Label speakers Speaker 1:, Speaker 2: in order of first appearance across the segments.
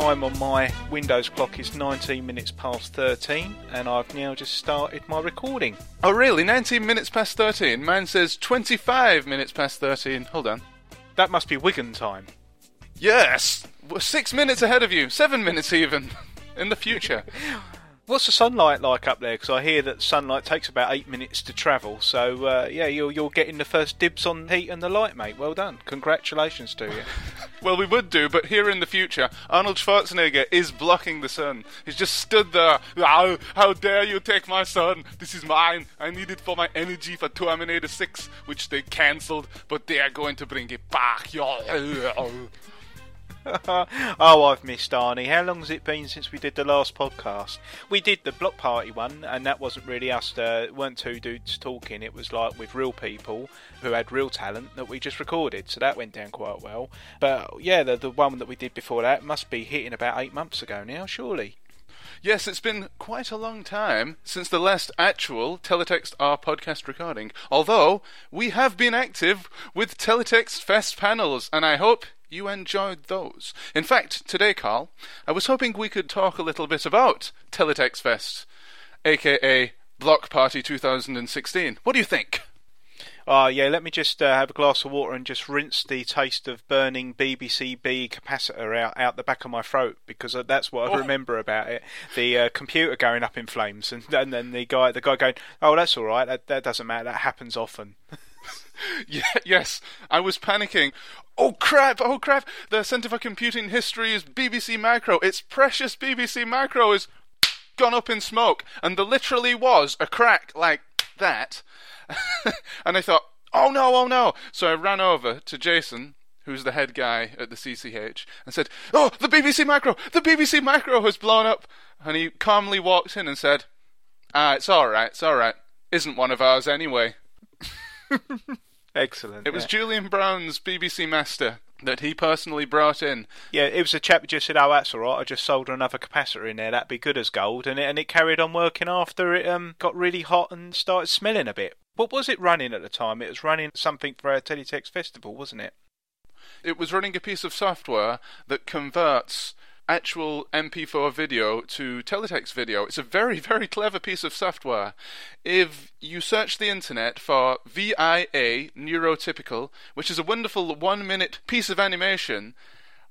Speaker 1: time on my Windows clock is 19 minutes past 13, and I've now just started my recording.
Speaker 2: Oh, really? 19 minutes past 13? Mine says 25 minutes past 13. Hold on.
Speaker 1: That must be Wigan time.
Speaker 2: Yes! We're six minutes ahead of you. Seven minutes even. In the future.
Speaker 1: What's the sunlight like up there? Because I hear that sunlight takes about eight minutes to travel. So uh, yeah, you're you're getting the first dibs on heat and the light, mate. Well done. Congratulations to you.
Speaker 2: Well, we would do, but here in the future, Arnold Schwarzenegger is blocking the sun. He's just stood there. How, how dare you take my sun? This is mine. I need it for my energy for Terminator 6, which they cancelled, but they are going to bring it back.
Speaker 1: oh, I've missed Arnie. How long has it been since we did the last podcast? We did the block party one, and that wasn't really us. Uh, weren't two dudes talking. It was like with real people who had real talent that we just recorded. So that went down quite well. But yeah, the the one that we did before that must be hitting about eight months ago now, surely.
Speaker 2: Yes, it's been quite a long time since the last actual Teletext R podcast recording. Although we have been active with Teletext Fest panels, and I hope you enjoyed those. In fact, today, Carl, I was hoping we could talk a little bit about Teletext Fest, aka Block Party 2016. What do you think?
Speaker 1: Oh, yeah, let me just uh, have a glass of water and just rinse the taste of burning BBC B capacitor out, out the back of my throat because uh, that's what I
Speaker 2: Oh.
Speaker 1: remember about it. The uh, computer going up in flames and, and then the guy the guy going, oh, that's all right, that, that doesn't matter, that happens often.
Speaker 2: Yeah, yes, I was panicking. Oh crap, oh crap, the Centre for Computing History is BBC Micro. Its precious BBC Micro is gone up in smoke. And there literally was a crack like that. and I thought, oh no, oh no. So I ran over to Jason, who's the head guy at the CCH, and said, oh, the BBC Micro, the BBC Micro has blown up. And he calmly walked in and said, ah, it's alright, it's alright. Isn't one of ours anyway.
Speaker 1: Excellent.
Speaker 2: It was
Speaker 1: yeah.
Speaker 2: Julian Brown's BBC Master that he personally brought in.
Speaker 1: Yeah, it was a chap who just said, "Oh, that's all right. I just sold another capacitor in there. That'd be good as gold." And it and it carried on working after it um got really hot and started smelling a bit. What was it running at the time? It was running something for our Teletext Festival, wasn't it?
Speaker 2: It was running a piece of software that converts actual MP4 video to teletext video. It's a very, very clever piece of software. If you search the internet for VIA Neurotypical, which is a wonderful one minute piece of animation,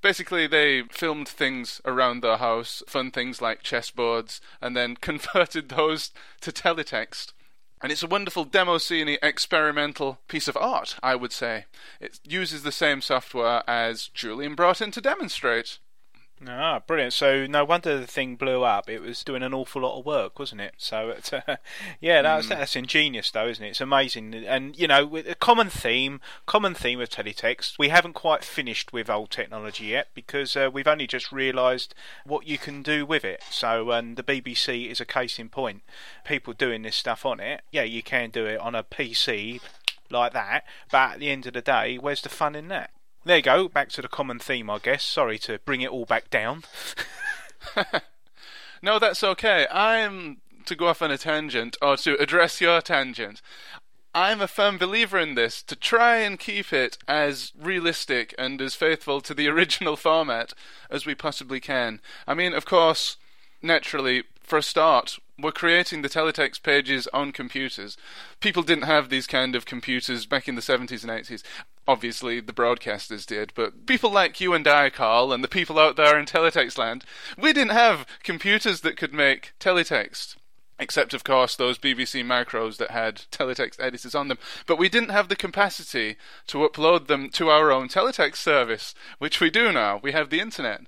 Speaker 2: Basically, they filmed things around their house, fun things like chessboards, and then converted those to teletext. And it's a wonderful demo scene experimental piece of art, I would say. It uses the same software as Julian brought in to demonstrate.
Speaker 1: Ah, brilliant. So no wonder the thing blew up. It was doing an awful lot of work, wasn't it? So it's, uh, yeah, that's that's ingenious though, isn't it? It's amazing. And you know, with a common theme, common theme of teletext. We haven't quite finished with old technology yet because uh, we've only just realised what you can do with it. So and the BBC is a case in point. People doing this stuff on it. Yeah, you can do it on a PC like that, but at the end of the day, where's the fun in that? There you go, back to the common theme, I guess. Sorry to bring it all back down.
Speaker 2: No, that's okay. I'm to go off on a tangent or to address your tangent. I'm a firm believer in this to try and keep it as realistic and as faithful to the original format as we possibly can. I mean, of course, naturally, for a start, we're creating the teletext pages on computers. People didn't have these kind of computers back in the 70s and 80s. Obviously, the broadcasters did, but people like you and I, Carl, and the people out there in teletext land, we didn't have computers that could make teletext. Except, of course, those BBC micros that had teletext editors on them. But we didn't have the capacity to upload them to our own teletext service, which we do now. We have the internet.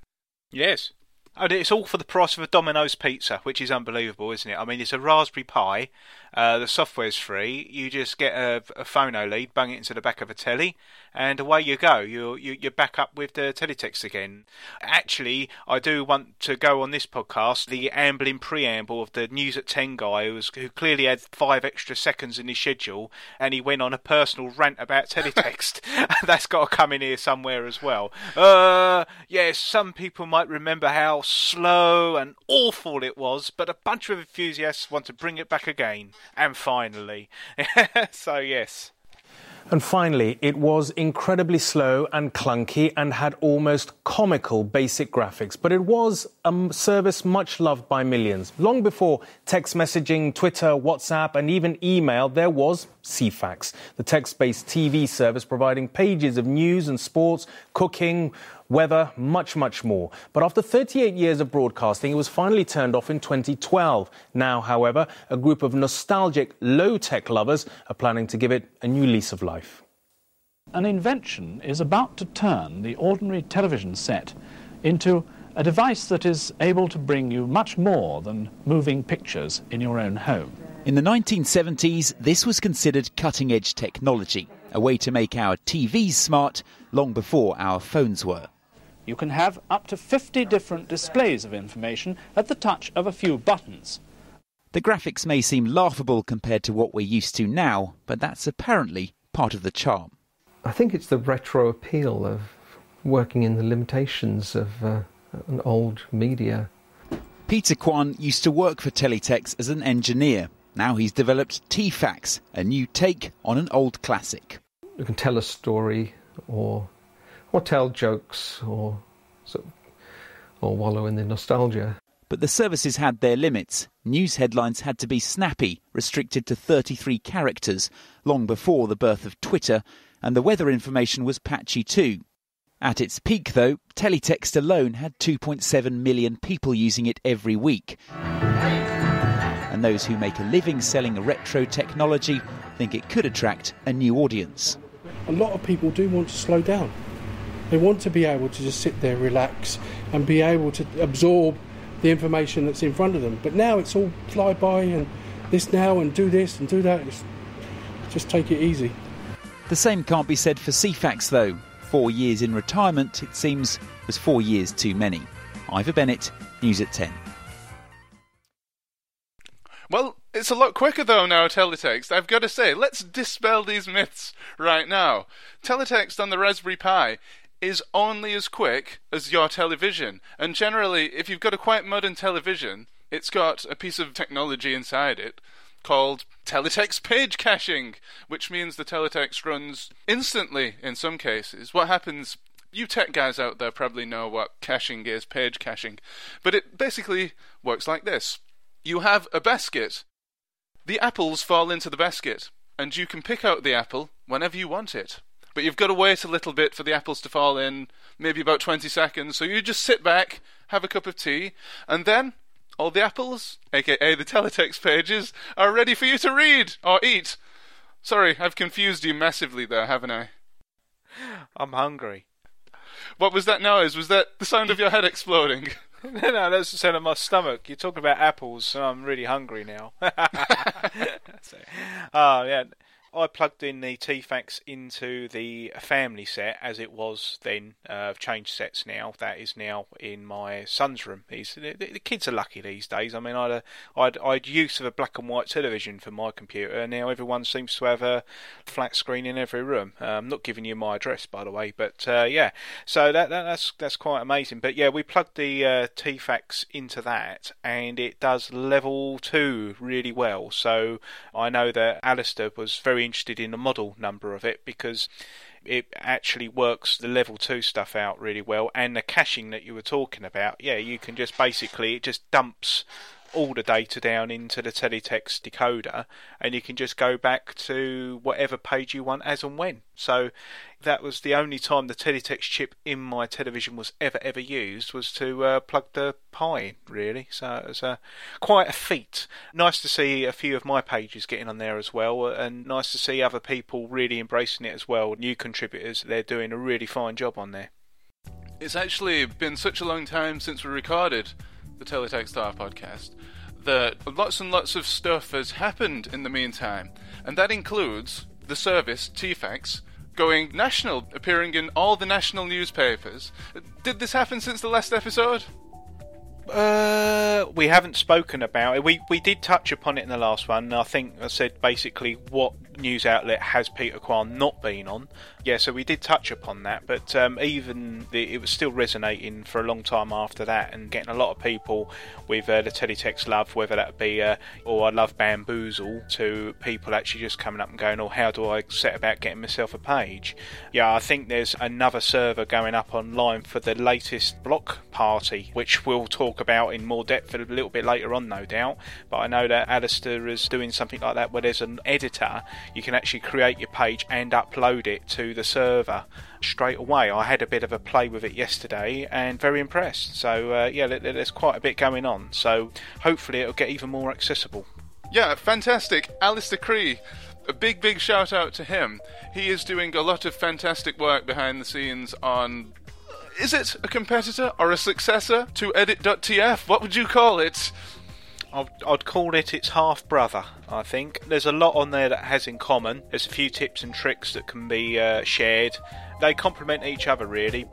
Speaker 1: Yes. And it's all for the price of a Domino's pizza, which is unbelievable, isn't it? I mean, it's a Raspberry Pi. Uh, the software's free. You just get a, a phono lead, bung it into the back of a telly, and away you go. You're, you're back up with the teletext again. Actually, I do want to go on this podcast the ambling preamble of the News at 10 guy who, was, who clearly had five extra seconds in his schedule, and he went on a personal rant about teletext. That's got to come in here somewhere as well. Uh, yes, some people might remember how slow and awful it was, but a bunch of enthusiasts want to bring it back again. And finally. so, yes.
Speaker 3: And finally, it was incredibly slow and clunky and had almost comical basic graphics, but it was a service much loved by millions. Long before text messaging, Twitter, WhatsApp, and even email, there was Ceefax, the text based TV service providing pages of news and sports, cooking, weather, much, much more. But after 38 years of broadcasting, it was finally turned off in 2012. Now, however, a group of nostalgic low tech lovers are planning to give it a new lease of life.
Speaker 4: An invention is about to turn the ordinary television set into a device that is able to bring you much more than moving pictures in your own home.
Speaker 5: In the 1970s, this was considered cutting edge technology, a way to make our TVs smart long before our phones were.
Speaker 4: You can have up to 50 different displays of information at the touch of a few buttons.
Speaker 5: The graphics may seem laughable compared to what we're used to now, but that's apparently part of the charm.
Speaker 6: I think it's the retro appeal of working in the limitations of uh, an old media.
Speaker 5: Peter Kwan used to work for Teletext as an engineer. Now he's developed Teefax, a new take on an old classic.
Speaker 6: You can tell a story or or tell jokes or or wallow in the nostalgia.
Speaker 5: But the services had their limits. News headlines had to be snappy, restricted to 33 characters, long before the birth of Twitter, and the weather information was patchy too. At its peak, though, teletext alone had 2.7 million people using it every week. And those who make a living selling retro technology think it could attract a new audience.
Speaker 7: A lot of people do want to slow down. They want to be able to just sit there, relax, and be able to absorb the information that's in front of them. But now it's all fly by and this now and do this and do that. It's, just take it easy.
Speaker 5: The same can't be said for Ceefax, though. Four years in retirement, it seems, was four years too many. Ivor Bennett, News at 10.
Speaker 2: Well, it's a lot quicker though now, teletext. I've got to say, let's dispel these myths right now. Teletext on the Raspberry Pi is only as quick as your television. And generally, if you've got a quite modern television, it's got a piece of technology inside it called teletext page caching, which means the teletext runs instantly in some cases. What happens you tech guys out there probably know what caching is, page caching, but it basically works like this. You have a basket. The apples fall into the basket, and you can pick out the apple whenever you want it. But you've got to wait a little bit for the apples to fall in, maybe about 20 seconds. So you just sit back, have a cup of tea, and then all the apples, aka the teletext pages, are ready for you to read or eat. Sorry, I've confused you massively there, haven't I?
Speaker 1: I'm hungry.
Speaker 2: What was that noise? Was that the sound of your head exploding?
Speaker 1: no, no, that's the sound of my stomach. You're talking about apples, and I'm really hungry now. so, oh, ah, yeah. I plugged in the Teefax into the family set as it was then. Uh, I've changed sets now. That is now in my son's room. He's, the, the kids are lucky these days. I mean, I had, a, I had, I had use of a black and white television for my computer. Now everyone seems to have a flat screen in every room. Uh, I'm not giving you my address, by the way, but uh, yeah. So that, that, that's that's quite amazing. But yeah, we plugged the uh, Teefax into that, and it does level two really well. So I know that Alistair was very interested in the model number of it because it actually works the level 2 stuff out really well and the caching that you were talking about. Yeah you can just basically it just dumps all the data down into the teletext decoder and you can just go back to whatever page you want as and when. So that was the only time the teletext chip in my television was ever ever used was to uh, plug the Pi in really. So it was uh, quite a feat. Nice to see a few of my pages getting on there as well and nice to see other people really embracing it as well. New contributors, they're doing a really fine job on there.
Speaker 2: It's actually been such a long time since we recorded the Teletext Star podcast that lots and lots of stuff has happened in the meantime, and that includes the service Teefax going national, appearing in all the national newspapers. Did this happen since the last episode?
Speaker 1: Uh, we haven't spoken about it. We we did touch upon it in the last one. I think I said basically what news outlet has Peter Kwan not been on. Yeah, so we did touch upon that, but um, even the, it was still resonating for a long time after that, and getting a lot of people with uh, the teletext love, whether that be uh, or I love bamboozle, to people actually just coming up and going, "Oh, how do I set about getting myself a page?" Yeah, I think there's another server going up online for the latest block party, which we'll talk about in more depth a little bit later on, no doubt. But I know that Alistair is doing something like that where there's an editor you can actually create your page and upload it to the server straight away. I had a bit of a play with it yesterday and very impressed. So, uh, yeah, there's quite a bit going on. So, hopefully, it'll get even more accessible.
Speaker 2: Yeah, fantastic. Alistair Cree, a big, big shout out to him. He is doing a lot of fantastic work behind the scenes on. Is it a competitor or a successor to Edit.tf? What would you call it?
Speaker 1: I'd, I'd call it its half brother. I think there's a lot on there that has in common. There's a few tips and tricks that can be uh, shared. They complement each other really.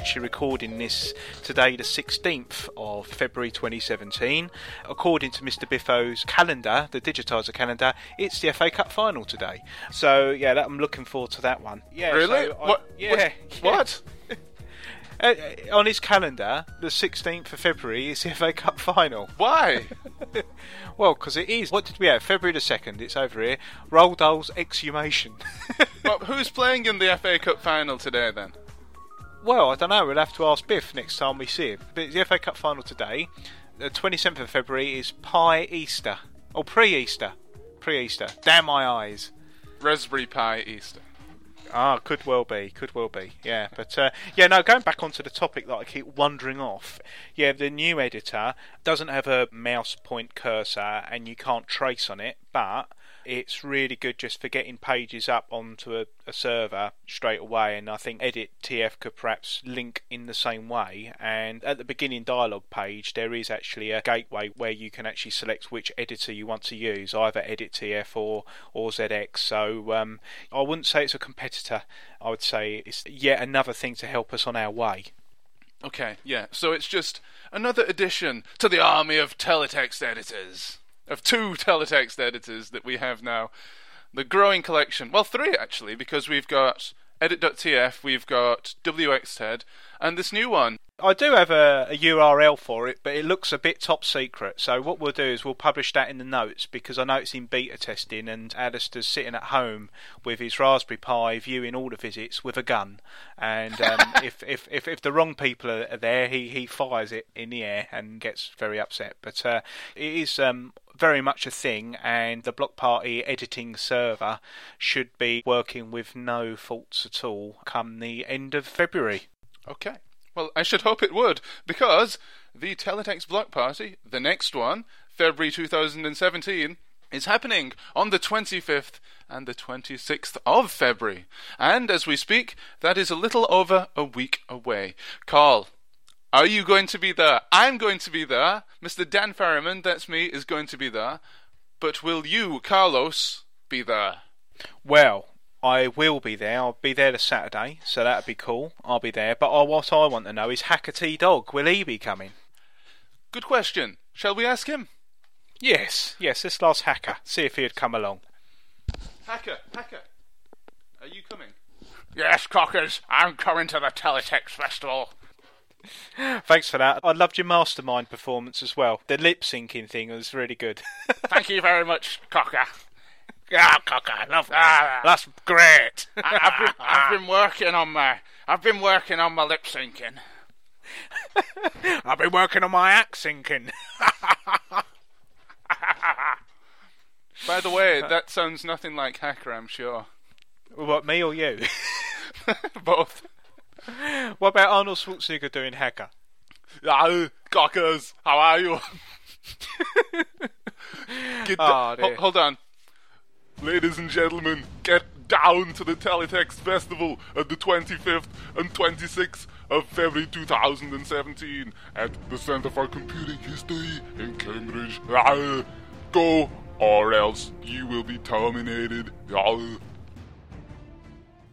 Speaker 1: Actually recording this today, the 16th of February 2017. According to Mr. Biffo's calendar, the Digitiser calendar, it's the FA Cup final today. So, yeah, that, I'm looking forward to that one. Yeah,
Speaker 2: really?
Speaker 1: so I-
Speaker 2: what?
Speaker 1: yeah.
Speaker 2: What?
Speaker 1: Uh, uh, on his calendar, the 16th of February is the FA Cup final.
Speaker 2: Why?
Speaker 1: Well, because it is. What did we have? February the 2nd, it's over here. Roald Dahl's exhumation.
Speaker 2: well, who's playing in the FA Cup final today then?
Speaker 1: Well, I don't know. We'll have to ask Biff next time we see him. But the FA Cup final today. The 27th of February is Pie Easter. Or pre Easter. Pre Easter. Damn my eyes.
Speaker 2: Raspberry Pie Easter.
Speaker 1: Ah, could well be, could well be, yeah. But uh, yeah, no. Going back onto the topic that I keep wandering off. Yeah, the new editor doesn't have a mouse point cursor, and you can't trace on it, but it's really good just for getting pages up onto a, a server straight away. And I think Edit TF could perhaps link in the same way. And at the beginning dialog page, there is actually a gateway where you can actually select which editor you want to use, either Edit TF or or ZX. So um, I wouldn't say it's a competitor. I would say it's yet another thing to help us on our way.
Speaker 2: Okay, yeah. So it's just another addition to the army of teletext editors. Of two teletext editors that we have now. The growing collection. Well, three actually, because we've got edit.tf, we've got wxTED, and this new one.
Speaker 1: I do have a, a URL for it, but it looks a bit top secret. So what we'll do is we'll publish that in the notes because I know it's in beta testing, and Alistair's sitting at home with his Raspberry Pi viewing all the visits with a gun. And um, if, if, if if the wrong people are there, he, he fires it in the air and gets very upset. But uh, it is um, very much a thing, and the Block Party editing server should be working with no faults at all come the end of February.
Speaker 2: Okay. Well, I should hope it would, because the Teletext Block Party, the next one, February 2017, is happening on the 25th and the 26th of February. And as we speak, that is a little over a week away. Carl, are you going to be there? I'm going to be there. Mr. Dan Farrimond, that's me, is going to be there. But will you, Carlos, be there?
Speaker 1: Well, I will be there. I'll be there the Saturday, so that'd be cool. I'll be there. But what I want to know is Hacker T Dog. Will he be coming?
Speaker 2: Good question. Shall we ask him?
Speaker 1: Yes, yes. This last Hacker. See if he'd come along.
Speaker 2: Hacker, Hacker, are you coming?
Speaker 8: Yes, Cockers, I'm coming to the Teletext Festival.
Speaker 1: Thanks for that. I loved your mastermind performance as well. The lip syncing thing was really good.
Speaker 2: Thank you very much, Cocker.
Speaker 1: Ah, cocker, I love that. That's great.
Speaker 2: I, have been, I've been working on my I've been working on my lip syncing.
Speaker 1: I've been working on my act syncing.
Speaker 2: By the way, that sounds nothing like Hacker, I'm sure.
Speaker 1: what, me or you?
Speaker 2: Both.
Speaker 1: what about Arnold Schwarzenegger doing hacker?
Speaker 2: Ah, cockers, how are you? Get
Speaker 1: Oh,
Speaker 2: da- ho- hold on. Ladies and gentlemen, get down to the Teletext Festival at the 25th and 26th of February 2017 at the Centre for Computing History in Cambridge. Ah, Go, or else you will be terminated.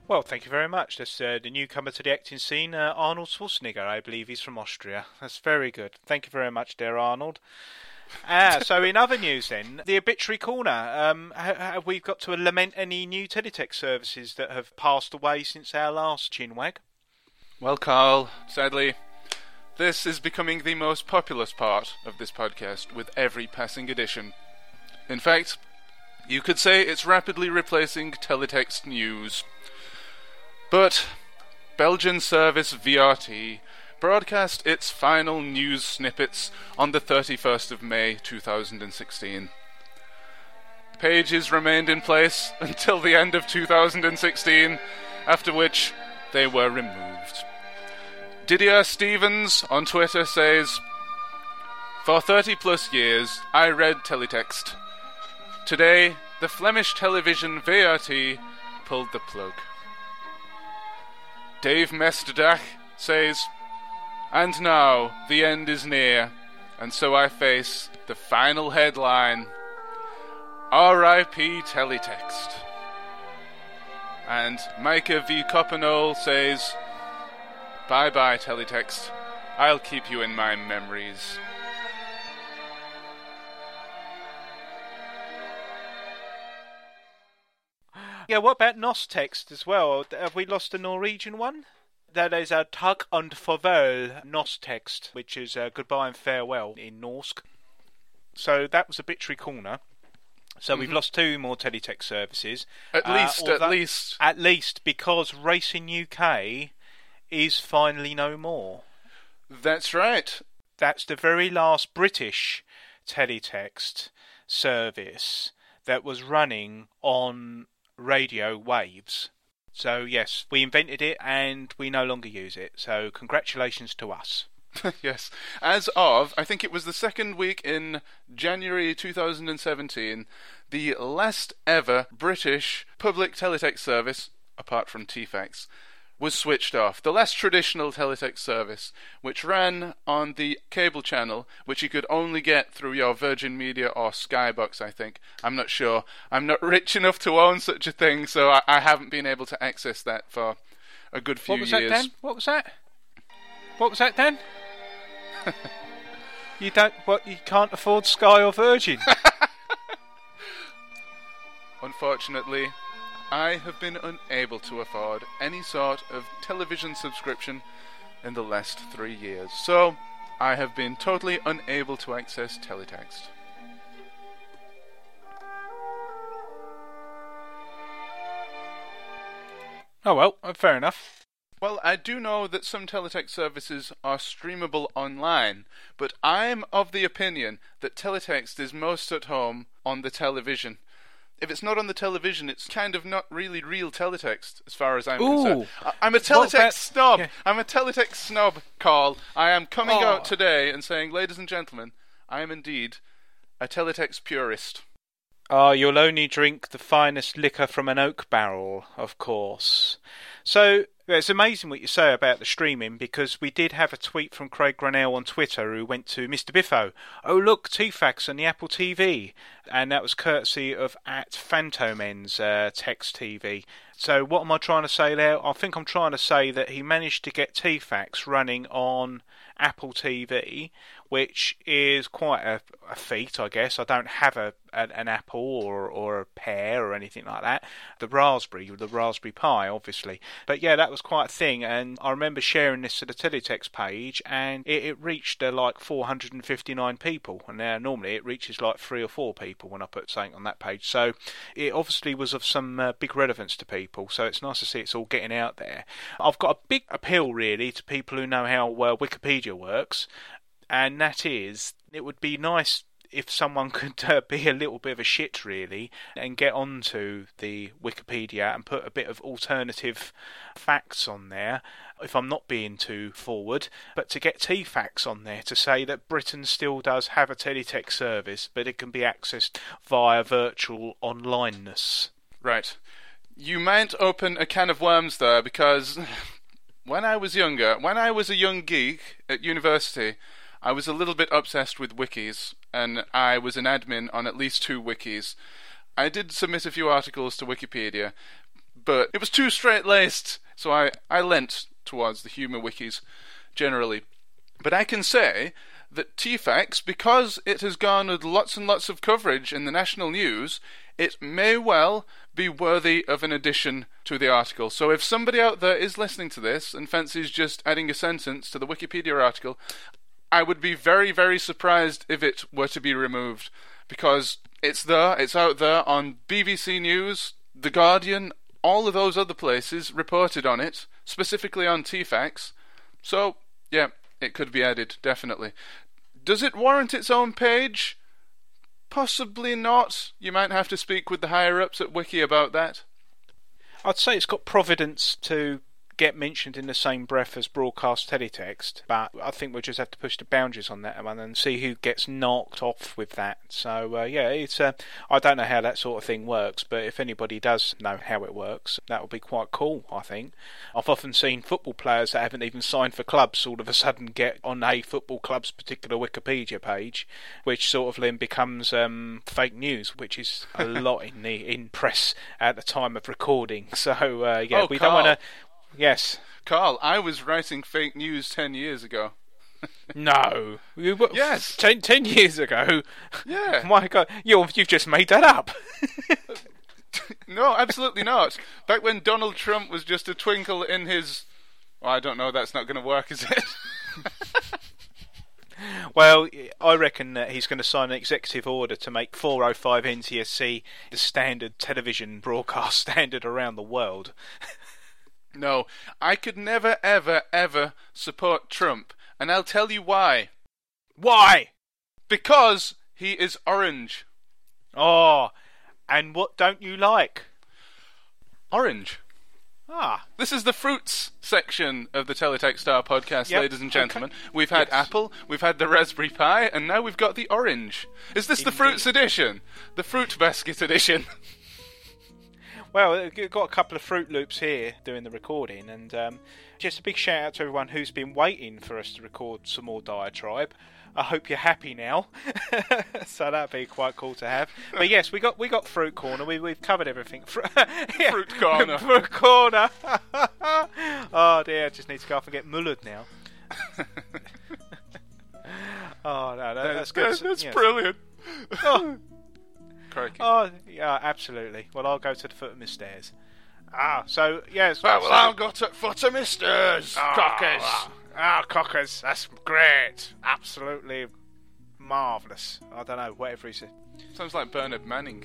Speaker 1: Well, thank you very much. That's uh, the newcomer to the acting scene, uh, Arnold Schwarzenegger. I believe he's from Austria. That's very good. Thank you very much, dear Arnold. Ah, so in other news, then the obituary corner. Um, have we got to lament any new teletext services that have passed away since our last chinwag?
Speaker 2: Well, Carl, sadly, this is becoming the most populous part of this podcast with every passing edition. In fact, you could say it's rapidly replacing teletext news. But Belgian service VRT broadcast its final news snippets on the 31st of May 2016. Pages remained in place until the end of 2016, after which they were removed. Didier Stevens on Twitter says, For 30 plus years, I read teletext. Today, the Flemish television VRT pulled the plug. Dave Mesterdach says, And now the end is near, and so I face the final headline R.I.P. Teletext. And Micah V. Coppenole says, Bye bye, Teletext. I'll keep you in my memories.
Speaker 1: Yeah, what about NOS text as well? Have we lost a Norwegian one? That is a Tag and Farvel NOS text, which is uh, goodbye and farewell in Norse. So that was obituary corner. So we've lost two more teletext services.
Speaker 2: At
Speaker 1: Uh,
Speaker 2: least, at
Speaker 1: although-
Speaker 2: least.
Speaker 1: At least because Racing UK is finally no more.
Speaker 2: That's right.
Speaker 1: That's the very last British teletext service that was running on radio waves. So, yes, we invented it and we no longer use it. So, congratulations to us.
Speaker 2: yes. As of, I think it was the second week in January 2017, the last ever British public teletext service, apart from Teefax, was switched off. The less traditional teletext service, which ran on the cable channel, which you could only get through your Virgin Media or Skybox, I think. I'm not sure. I'm not rich enough to own such a thing, so I, I haven't been able to access that for a good few years.
Speaker 1: What was
Speaker 2: years.
Speaker 1: that, Dan? What was that? What was that, Dan? you don't. What? You can't afford Sky or Virgin?
Speaker 2: Unfortunately, I have been unable to afford any sort of television subscription in the last three years, so I have been totally unable to access teletext.
Speaker 1: oh well, uh, fair enough.
Speaker 2: Well, I do know that some teletext services are streamable online, but I'm of the opinion that teletext is most at home on the television. If it's not on the television, it's kind of not really real teletext, as far as I'm
Speaker 1: Ooh.
Speaker 2: concerned. I- I'm a teletext
Speaker 1: about-
Speaker 2: snob.
Speaker 1: yeah.
Speaker 2: I'm a teletext snob, Carl. I am coming
Speaker 1: Oh.
Speaker 2: out today and saying, ladies and gentlemen, I am indeed a teletext purist.
Speaker 1: Ah, you'll only drink the finest liquor from an oak barrel, of course. So yeah, it's amazing what you say about the streaming because we did have a tweet from Craig Grannell on Twitter who went to Mr. Biffo. Oh look, Teefax on the Apple TV, and that was courtesy of at Phantomen's uh, Text TV. So what am I trying to say there? I think I'm trying to say that he managed to get Teefax running on Apple TV, which is quite a, a feat, I guess. I don't have a an, an, Apple or or a Pear or anything like that. The Raspberry, the Raspberry Pi, obviously. But yeah, that was quite a thing. And I remember sharing this to the Teletext page, and it, it reached uh, like 459 people. And now normally it reaches like three or four people when I put something on that page. So it obviously was of some uh, big relevance to people. So it's nice to see it's all getting out there. I've got a big appeal really to people who know how uh, Wikipedia works and that is it would be nice if someone could uh, be a little bit of a shit really and get onto the Wikipedia and put a bit of alternative facts on there if I'm not being too forward, but to get Teefax on there to say that Britain still does have a teletext service, but it can be accessed via virtual onlineness.
Speaker 2: Right. You might open a can of worms there because when I was younger, when I was a young geek at university, I was a little bit obsessed with wikis, and I was an admin on at least two wikis. I did submit a few articles to Wikipedia, but it was too straight laced, so I, I lent towards the humour wikis generally. But I can say that Teefax, because it has garnered lots and lots of coverage in the national news, it may well be worthy of an addition to the article. So if somebody out there is listening to this and fancies just adding a sentence to the Wikipedia article, I would be very, very surprised if it were to be removed because it's there, it's out there on BBC News, The Guardian, all of those other places reported on it, specifically on Teefax. So, yeah, it could be added, definitely. Does it warrant its own page? Possibly not. You might have to speak with the higher ups at Wiki about that.
Speaker 1: I'd say it's got providence to get mentioned in the same breath as broadcast teletext, but I think we'll just have to push the boundaries on that one and see who gets knocked off with that. So uh, yeah, it's uh, I don't know how that sort of thing works, but if anybody does know how it works, that would be quite cool. I think I've often seen football players that haven't even signed for clubs all of a sudden get on a football club's particular Wikipedia page, which sort of then becomes um, fake news, which is a lot in the in press at the time of recording. So uh, yeah,
Speaker 2: oh,
Speaker 1: we
Speaker 2: Carl.
Speaker 1: don't want to Yes.
Speaker 2: Carl, I was writing fake news 10 years ago.
Speaker 1: no. You,
Speaker 2: yes.
Speaker 1: Ten, ten years ago?
Speaker 2: Yeah.
Speaker 1: My God. you you've just made that up.
Speaker 2: no, absolutely not. Back when Donald Trump was just a twinkle in his. Well, I don't know, that's not going to work, is it?
Speaker 1: well, I reckon that he's going to sign an executive order to make 405 NTSC the standard television broadcast standard around the world.
Speaker 2: No, I could never, ever, ever support Trump, and I'll tell you why.
Speaker 1: Why?
Speaker 2: Because he is orange.
Speaker 1: Oh, and what don't you like?
Speaker 2: Orange.
Speaker 1: Ah.
Speaker 2: This is the fruits section of the Teletext Star podcast, yep. ladies and gentlemen. Okay. We've had yes. apple, we've had the Raspberry Pi, and now we've got the orange. Is this Indeed. the fruits edition? The fruit basket edition?
Speaker 1: Well, we've got a couple of Fruit Loops here doing the recording, and um, just a big shout out to everyone who's been waiting for us to record some more Diatribe. I hope you're happy now. so that'd be quite cool to have. But yes, we got we got fruit corner. We we've covered everything.
Speaker 2: yeah. Fruit corner.
Speaker 1: fruit corner. oh dear, I just need to go off and get mullered now. oh no, that, that's good.
Speaker 2: That's yes. brilliant. Oh.
Speaker 1: Crikey. Oh, yeah, absolutely. Well, I'll go to the foot of my stairs. Ah, so, yes.
Speaker 2: Well, well I'll go to the foot of my stairs, oh, cockers.
Speaker 1: Ah, ah, cockers, that's great. Absolutely marvellous. I don't know, whatever he said.
Speaker 2: Sounds like Bernard Manning.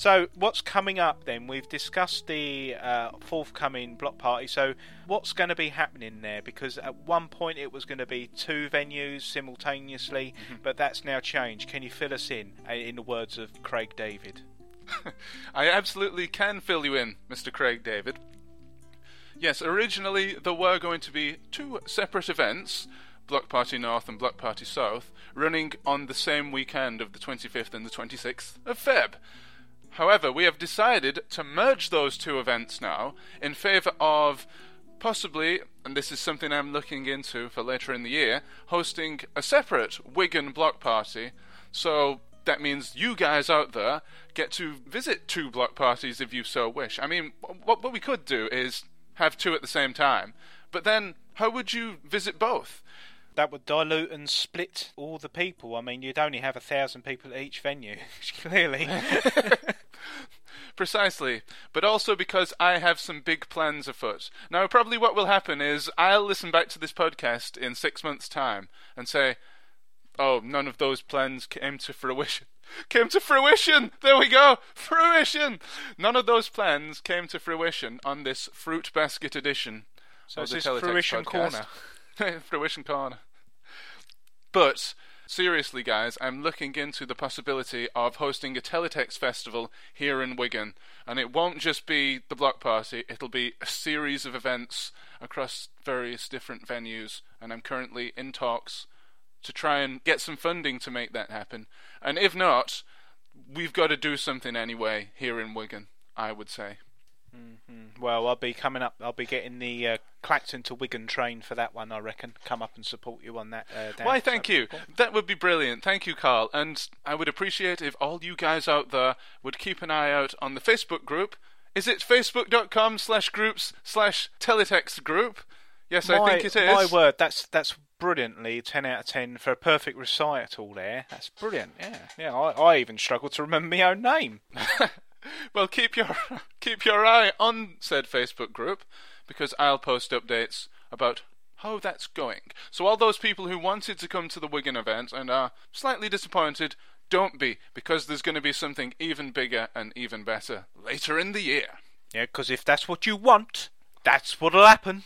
Speaker 1: So, what's coming up then? We've discussed the uh, forthcoming block party. So, what's going to be happening there? Because at one point it was going to be two venues simultaneously, mm-hmm. but that's now changed. Can you fill us in, uh, in the words of Craig David?
Speaker 2: I absolutely can fill you in, Mr. Craig David. Yes, originally there were going to be two separate events, Block Party North and Block Party South, running on the same weekend of the 25th and the 26th of Feb. However, we have decided to merge those two events now in favour of possibly, and this is something I'm looking into for later in the year, hosting a separate Wigan block party. So that means you guys out there get to visit two block parties if you so wish. I mean, what, what we could do is have two at the same time, but then how would you visit both?
Speaker 1: That would dilute and split all the people. I mean, you'd only have a thousand people at each venue, clearly.
Speaker 2: Precisely, but also because I have some big plans afoot. Now, probably what will happen is I'll listen back to this podcast in six months' time and say, oh, none of those plans came to fruition. Came to fruition! There we go! Fruition! None of those plans came to fruition on this Fruit Basket edition.
Speaker 1: So
Speaker 2: of
Speaker 1: it's
Speaker 2: the
Speaker 1: this
Speaker 2: Teletext
Speaker 1: fruition
Speaker 2: podcast.
Speaker 1: corner.
Speaker 2: fruition corner. But seriously, guys, I'm looking into the possibility of hosting a Teletext festival here in Wigan, and it won't just be the block party; it'll be a series of events across various different venues. And I'm currently in talks to try and get some funding to make that happen. And if not, we've got to do something anyway here in Wigan. I would say.
Speaker 1: Well, I'll be coming up. I'll be getting the uh, Clacton to Wigan train for that one. I reckon. Come up and support you on that. Uh.
Speaker 2: Why, thank you. That would be brilliant. Thank you, Carl. And I would appreciate if all you guys out there would keep an eye out on the Facebook group. Is it facebook.com slash groups slash teletext group? Yes, I think it is.
Speaker 1: My word, that's that's brilliantly ten out of ten for a perfect recital. There, that's brilliant. Yeah, yeah. I, I even struggled to remember my own name.
Speaker 2: Well, keep your keep your eye on said Facebook group because I'll post updates about how that's going. So all those people who wanted to come to the Wigan event and are slightly disappointed, don't be because there's going to be something even bigger and even better later in the year.
Speaker 1: Yeah, because if that's what you want, that's what'll happen.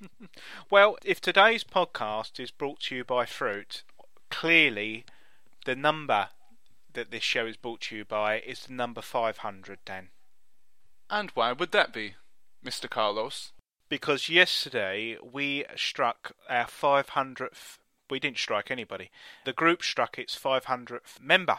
Speaker 1: well, if today's podcast is brought to you by Fruit, clearly the number that this show is brought to you by is the number 500, Dan.
Speaker 2: And why would that be, Mr. Carlos?
Speaker 1: Because yesterday we struck our 500th. We didn't strike anybody. The group struck its 500th member,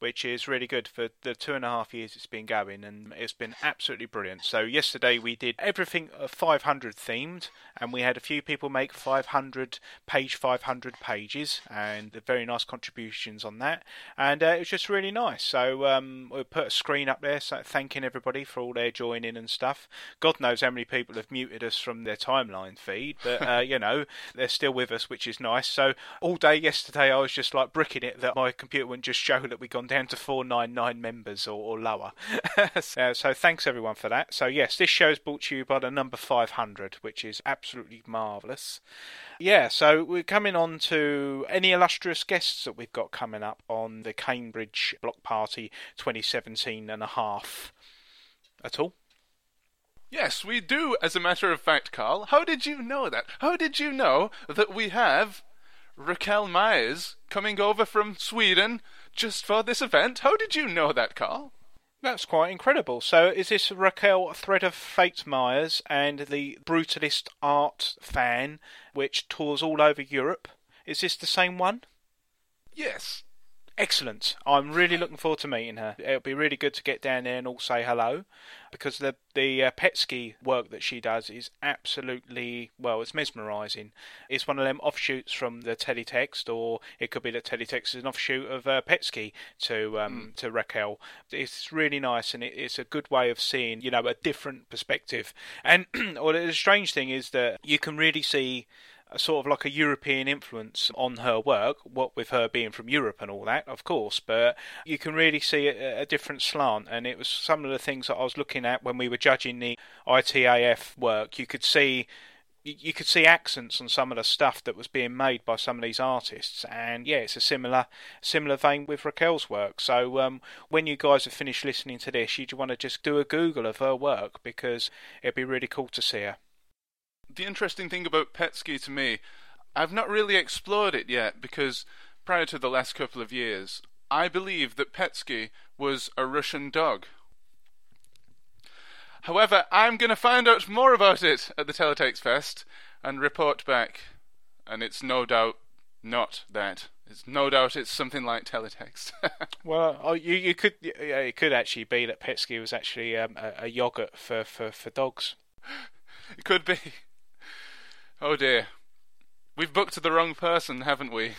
Speaker 1: which is really good for the two and a half years it's been going, and it's been absolutely brilliant. So yesterday we did everything uh, 500 themed, and we had a few people make 500 page 500 pages, and very nice contributions on that, and uh, it was just really nice. So um, we put a screen up there, so thanking everybody for all their joining and stuff. God knows how many people have muted us from their timeline feed, but uh, you know they're still with us, which is nice. So all day yesterday I was just like bricking it that my computer wouldn't just show that we'd gone down to 499 members or, or lower. so, so thanks everyone for that. So yes, this show is brought to you by the number 500, which is absolutely marvellous. Yeah, so we're coming on to any illustrious guests that we've got coming up on the Cambridge Block Party 2017 and a half at all.
Speaker 2: Yes, we do, as a matter of fact, Carl. How did you know that? How did you know that we have Raquel Meyers coming over from Sweden just for this event? How did you know that, Carl?
Speaker 1: That's quite incredible. So, is this Raquel Thread of Fate Meyers and the Brutalist art fan, which tours all over Europe? Is this the same one?
Speaker 2: Yes.
Speaker 1: Excellent. I'm really looking forward to meeting her. It'll be really good to get down there and all say hello, because the the uh, PETSCII work that she does is absolutely well. It's mesmerising. It's one of them offshoots from the Teletext, or it could be that Teletext is an offshoot of uh, PETSCII to um, to Raquel. It's really nice, and it, it's a good way of seeing you know a different perspective. And well, the strange thing is that you can really see sort of like a European influence on her work, what with her being from Europe and all that, of course, but you can really see a, a different slant. And it was some of the things that I was looking at when we were judging the ITAF work. You could see. You could see accents on some of the stuff that was being made by some of these artists, and yeah, it's a similar similar vein with Raquel's work. So um, when you guys have finished listening to this, you'd want to just do a Google of her work because it'd be really cool to see her.
Speaker 2: The interesting thing about PETSCII to me, I've not really explored it yet because prior to the last couple of years, I believe that PETSCII was a Russian dog. However, I'm going to find out more about it at the Teletext Fest and report back and it's no doubt not that. It's no doubt it's something like teletext.
Speaker 1: Well, oh, you you could yeah, it could actually be that PETSCII was actually um, a, a yogurt for, for, for dogs.
Speaker 2: it could be. Oh dear. We've booked the wrong person, haven't we?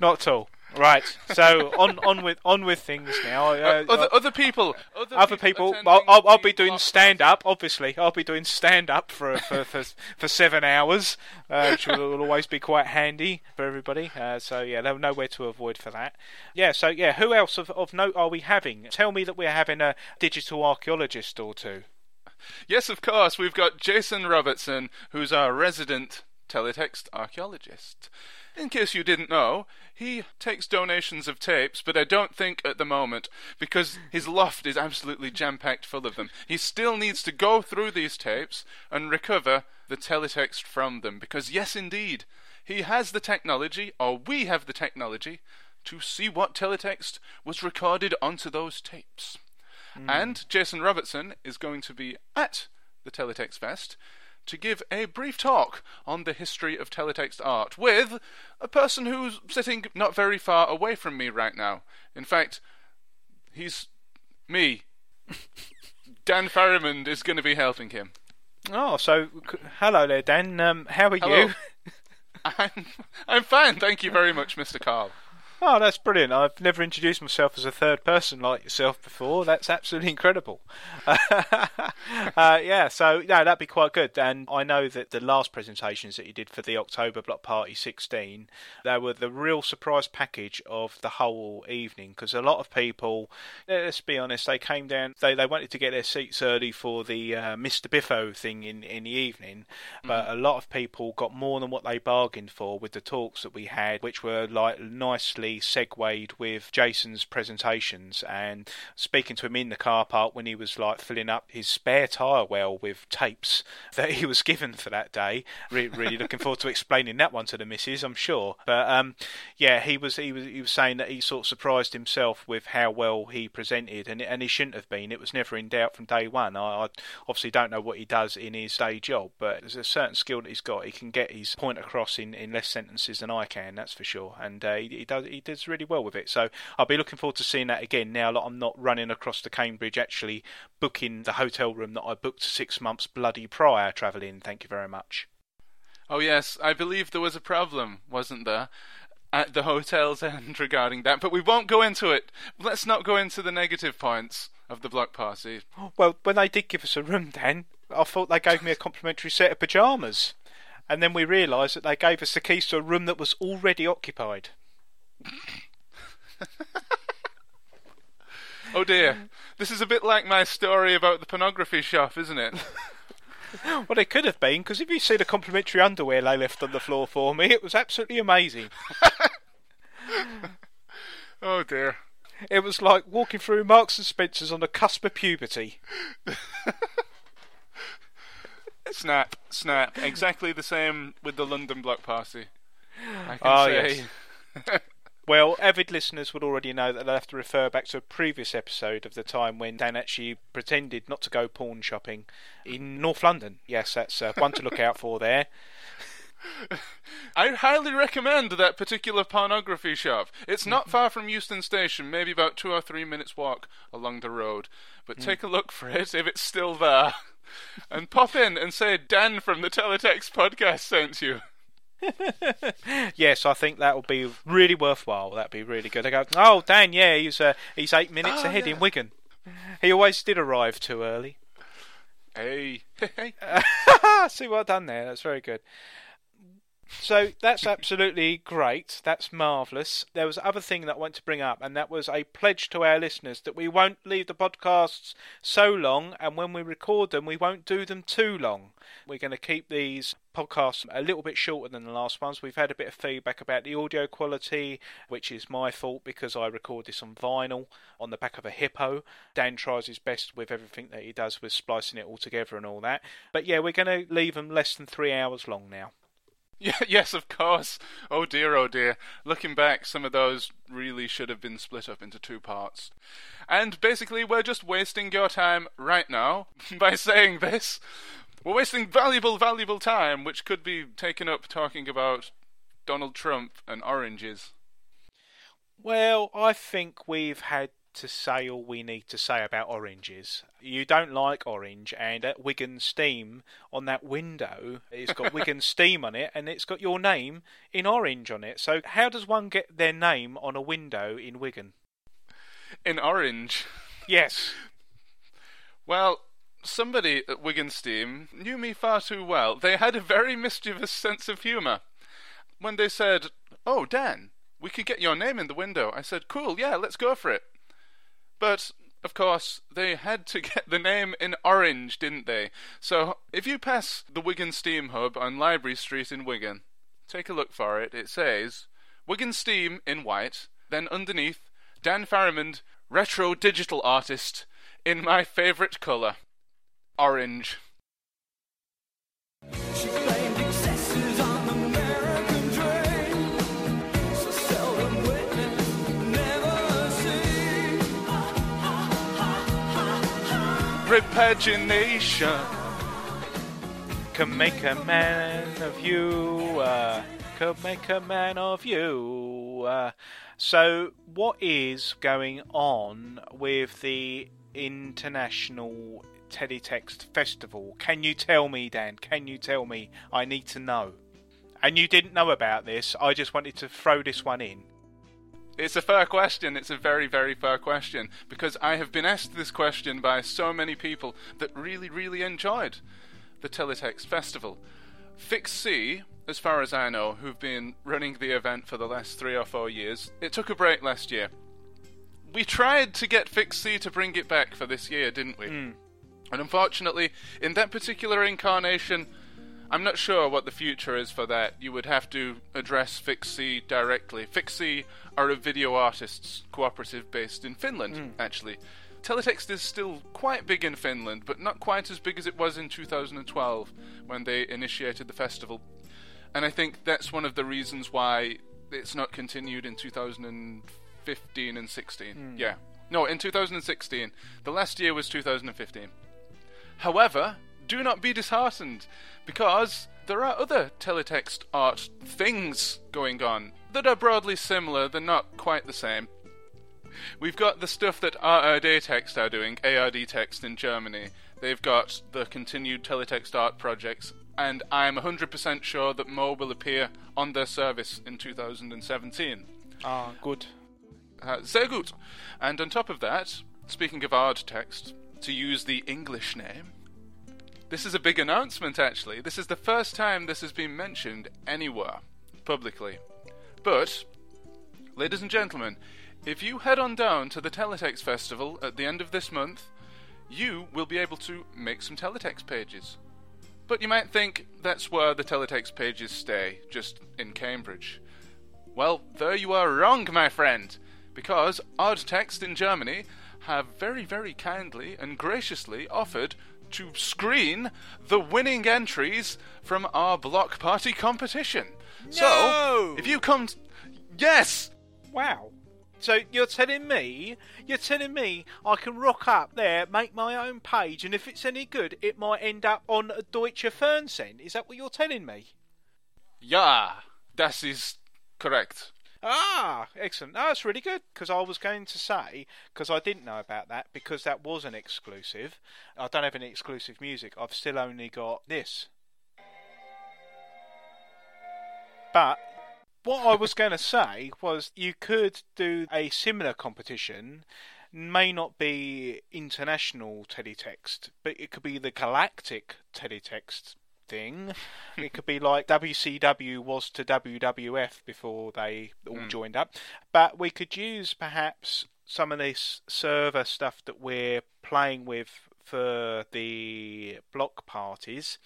Speaker 1: Not at all. Right. So on on with on with things now. Uh,
Speaker 2: other other people, other,
Speaker 1: other people. I'll, I'll, I'll be doing stand up. Obviously, I'll be doing stand up for for, for for seven hours, uh, which will, will always be quite handy for everybody. Uh, so yeah, there's nowhere to avoid for that. Yeah. So yeah, who else of, of note are we having? Tell me that we're having a digital archaeologist or two.
Speaker 2: Yes, of course. We've got Jason Robertson, who's our resident teletext archaeologist. In case you didn't know, he takes donations of tapes, but I don't think at the moment, because his loft is absolutely jam packed full of them. He still needs to go through these tapes and recover the teletext from them, because yes, indeed, he has the technology, or we have the technology, to see what teletext was recorded onto those tapes. And Jason Robertson is going to be at the Teletext Fest to give a brief talk on the history of teletext art with a person who's sitting not very far away from me right now. In fact, he's me. Dan Farrimond is going to be helping him.
Speaker 1: Oh, so hello there, Dan. Um, how are
Speaker 2: Hello.
Speaker 1: you?
Speaker 2: I'm, I'm fine, thank you very much, Mr. Carl.
Speaker 1: Oh, that's brilliant. I've never introduced myself as a third person like yourself before. That's absolutely incredible. uh, yeah, so no, that'd be quite good. And I know that the last presentations that you did for the October Block Party 16, they were the real surprise package of the whole evening because a lot of people, let's be honest, they came down, they, they wanted to get their seats early for the uh, Mr. Biffo thing in, in the evening, but a lot of people got more than what they bargained for with the talks that we had, which were like nicely segued with Jason's presentations and speaking to him in the car park when he was like filling up his spare tyre well with tapes that he was given for that day. Re- really looking forward to explaining that one to the missus, I'm sure. But um, yeah, he was he was he was saying that he sort of surprised himself with how well he presented, and and he shouldn't have been. It was never in doubt from day one. I, I obviously don't know what he does in his day job, but there's a certain skill that he's got. He can get his point across in, in less sentences than I can. That's for sure. And uh, he, he does he does really well with it. So I'll be looking forward to seeing that again. Now that I'm not running across to Cambridge, actually booking the hotel room that I booked six months bloody prior travelling. Thank you very much.
Speaker 2: Oh, yes, I believe there was a problem, wasn't there? At the hotel's end regarding that, but we won't go into it. Let's not go into the negative points of the block party.
Speaker 1: Well, when they did give us a room, Dan, I thought they gave me a complimentary set of pyjamas. And then we realised that they gave us the keys to a room that was already occupied.
Speaker 2: Oh dear. This is a bit like my story about the pornography shop, isn't it?
Speaker 1: Well, it could have been, because if you see the complimentary underwear they left on the floor for me, it was absolutely amazing.
Speaker 2: Oh dear.
Speaker 1: It was like walking through Marks and Spencer's on the cusp of puberty.
Speaker 2: Snap, snap. Exactly the same with the London block party. I can
Speaker 1: Oh,
Speaker 2: say.
Speaker 1: yes. Well, avid listeners would already know that they'll have to refer back to a previous episode of the time when Dan actually pretended not to go pawn shopping in North London. Yes, that's uh, one to look out for there.
Speaker 2: I highly recommend that particular pornography shop. It's not far from Euston Station, maybe about two or three minutes walk along the road. But take a look for it if it's still there. And pop in and say Dan from the Teletext podcast sent you.
Speaker 1: Yes, I think that will be really worthwhile. That'd be really good. I go, oh, Dan, yeah, he's uh, he's eight minutes
Speaker 2: Oh,
Speaker 1: ahead
Speaker 2: yeah.
Speaker 1: in Wigan. He always did arrive too early.
Speaker 2: Hey, hey.
Speaker 1: See what I've done there? That's very good. So that's absolutely great. That's marvellous. There was other thing that I want to bring up, and that was a pledge to our listeners that we won't leave the podcasts so long, and when we record them, we won't do them too long. We're going to keep these podcasts a little bit shorter than the last ones. We've had a bit of feedback about the audio quality, which is my fault because I record this on vinyl on the back of a hippo. Dan tries his best with everything that he does with splicing it all together and all that. But yeah, we're going to leave them less than three hours long now.
Speaker 2: Yeah, yes, of course. Oh dear, oh dear. Looking back, some of those really should have been split up into two parts. And basically, we're just wasting your time right now by saying this. We're wasting valuable, valuable time, which could be taken up talking about Donald Trump and oranges.
Speaker 1: Well, I think we've had to say all we need to say about oranges. You don't like orange, and at Wigan Steam on that window, it's got Wigan Steam on it, and it's got your name in orange on it. So, how does one get their name on a window in Wigan?
Speaker 2: In orange.
Speaker 1: Yes.
Speaker 2: Well, somebody at Wigan Steam knew me far too well. They had a very mischievous sense of humour. When they said, Oh, Dan, we could get your name in the window, I said, Cool, yeah, let's go for it. But, of course, they had to get the name in orange, didn't they? So, if you pass the Wigan Steam Hub on Library Street in Wigan, take a look for it. It says, Wigan Steam in white, then underneath, Dan Farrimond, retro digital artist, in my favourite colour orange. Repagination.
Speaker 1: Can make a man of you. Uh, can make a man of you. Uh, so, what is going on with the International Teletext Festival? Can you tell me, Dan? Can you tell me? I need to know. And you didn't know about this. I just wanted to throw this one in.
Speaker 2: It's a fair question. It's a very, very fair question because I have been asked this question by so many people that really, really enjoyed the Teletext Festival. FixC, as far as I know, who've been running the event for the last three or four years, it took a break last year. We tried to get FixC to bring it back for this year, didn't we? Hmm. And unfortunately, in that particular incarnation, I'm not sure what the future is for that. You would have to address FixC directly. FixC are a video artists cooperative based in Finland, hmm. actually. Teletext is still quite big in Finland, but not quite as big as it was in 2012 when they initiated the festival. And I think that's one of the reasons why it's not continued in 2015 and 16. Hmm. Yeah. No, in 2016. The last year was 2015. However, do not be disheartened, because there are other teletext art things going on that are broadly similar, they're not quite the same. We've got the stuff that ARD Text are doing, ARD Text in Germany. They've got the continued teletext art projects, and I'm 100% sure that Mo will appear on their service in 2017.
Speaker 1: Ah, good.
Speaker 2: Uh, sehr gut. And on top of that, speaking of art text, to use the English name, this is a big announcement actually. This is the first time this has been mentioned anywhere publicly. But, ladies and gentlemen, if you head on down to the Teletext Festival at the end of this month, you will be able to make some teletext pages. But you might think that's where the teletext pages stay, just in Cambridge. Well, there you are wrong, my friend, because ARD Text in Germany have very, very kindly and graciously offered to screen the winning entries from our block party competition. So, if you come. T- yes!
Speaker 1: Wow. So you're telling me, you're telling me I can rock up there, make my own page, and if it's any good, it might end up on a Deutsche Fernsehen. Is that what you're telling me?
Speaker 2: Yeah, that is correct.
Speaker 1: Ah, excellent. No, that's really good because I was going to say because I didn't know about that because that was an exclusive. I don't have any exclusive music. I've still only got this. But what I was going to say was you could do a similar competition. May not be international teletext, but it could be the galactic teletext thing. it could be like WCW was to WWF before they all hmm. joined up. But we could use perhaps some of this server stuff that we're playing with for the block parties.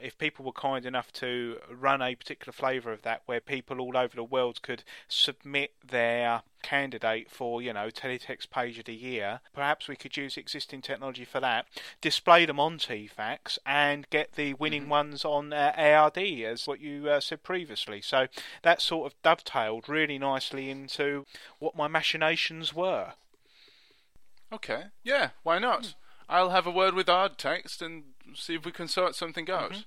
Speaker 1: If people were kind enough to run a particular flavour of that, where people all over the world could submit their candidate for, you know, teletext page of the year, perhaps we could use existing technology for that, display them on Teefax, and get the winning ones on uh, ARD, as what you uh, said previously. So that sort of dovetailed really nicely into what my machinations were.
Speaker 2: Okay, yeah, why not? I'll have a word with ARD Text and see if we can sort something out.
Speaker 1: Mm-hmm.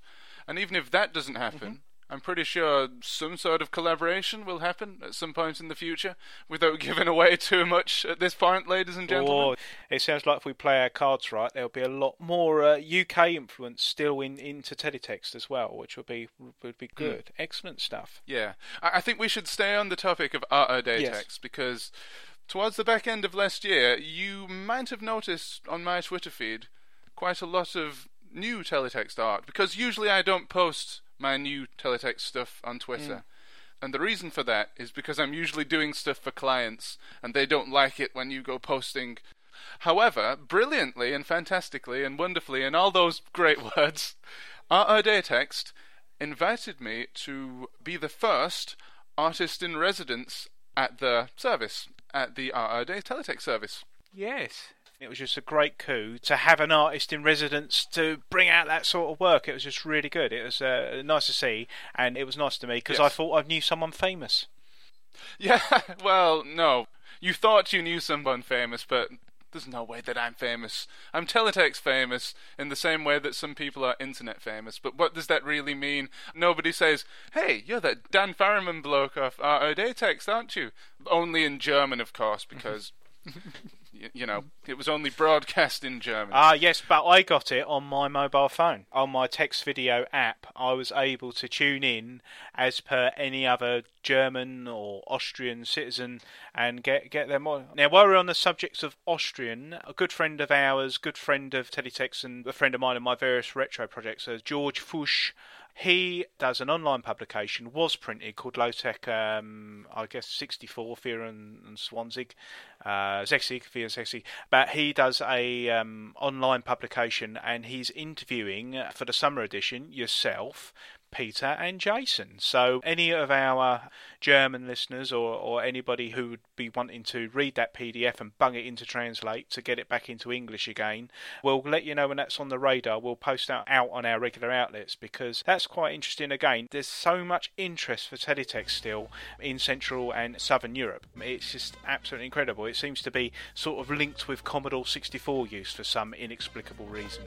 Speaker 2: And even if that doesn't happen, I'm pretty sure some sort of collaboration will happen at some point in the future, without giving away too much at this point, ladies and gentlemen.
Speaker 1: Or it sounds like if we play our cards right, there'll be a lot more uh, UK influence still in into teletext as well, which would be would be good. Excellent stuff.
Speaker 2: Yeah, I, I think we should stay on the topic of ARD Text
Speaker 1: Yes.
Speaker 2: because towards the back end of last year, you might have noticed on my Twitter feed quite a lot of new teletext art because usually I don't post my new teletext stuff on Twitter. Mm. And the reason for that is because I'm usually doing stuff for clients and they don't like it when you go posting. However, brilliantly and fantastically and wonderfully and all those great words, ARD Text invited me to be the first artist in residence at the service, at the ARD Teletext service.
Speaker 1: Yes. It was just a great coup to have an artist in residence to bring out that sort of work. It was just really good. It was uh, nice to see, and it was nice to me because I thought I knew someone famous.
Speaker 2: Yeah, well, no. You thought you knew someone famous, but there's no way that I'm famous. I'm teletext famous in the same way that some people are internet famous. But what does that really mean? Nobody says, hey, you're that Dan Farrimond bloke off uh, ARD Text, aren't you? Only in German, of course, because, you know, it was only broadcast in German.
Speaker 1: Ah, yes, but I got it on my mobile phone. On my text video app, I was able to tune in as per any other German or Austrian citizen and get get them on. Now, while we're on the subject of Austrian, a good friend of ours, good friend of Teletext, and a friend of mine in my various retro projects, uh, George Fuchs. He does an online publication, was printed, called Low Tech, um, I guess, 64, Fear and, and Swansig, uh, Zexig, Fear and Zexig. But he does a um, online publication and he's interviewing uh, for the summer edition yourself, Peter and Jason. So any of our German listeners or, or anybody who would be wanting to read that PDF and bung it into Translate to get it back into English again, we'll let you know when that's on the radar. We'll post that out on our regular outlets because that's quite interesting again. There's so much interest for teletext still in Central and Southern Europe. It's just absolutely incredible. It seems to be sort of linked with Commodore 64 use for some inexplicable reason.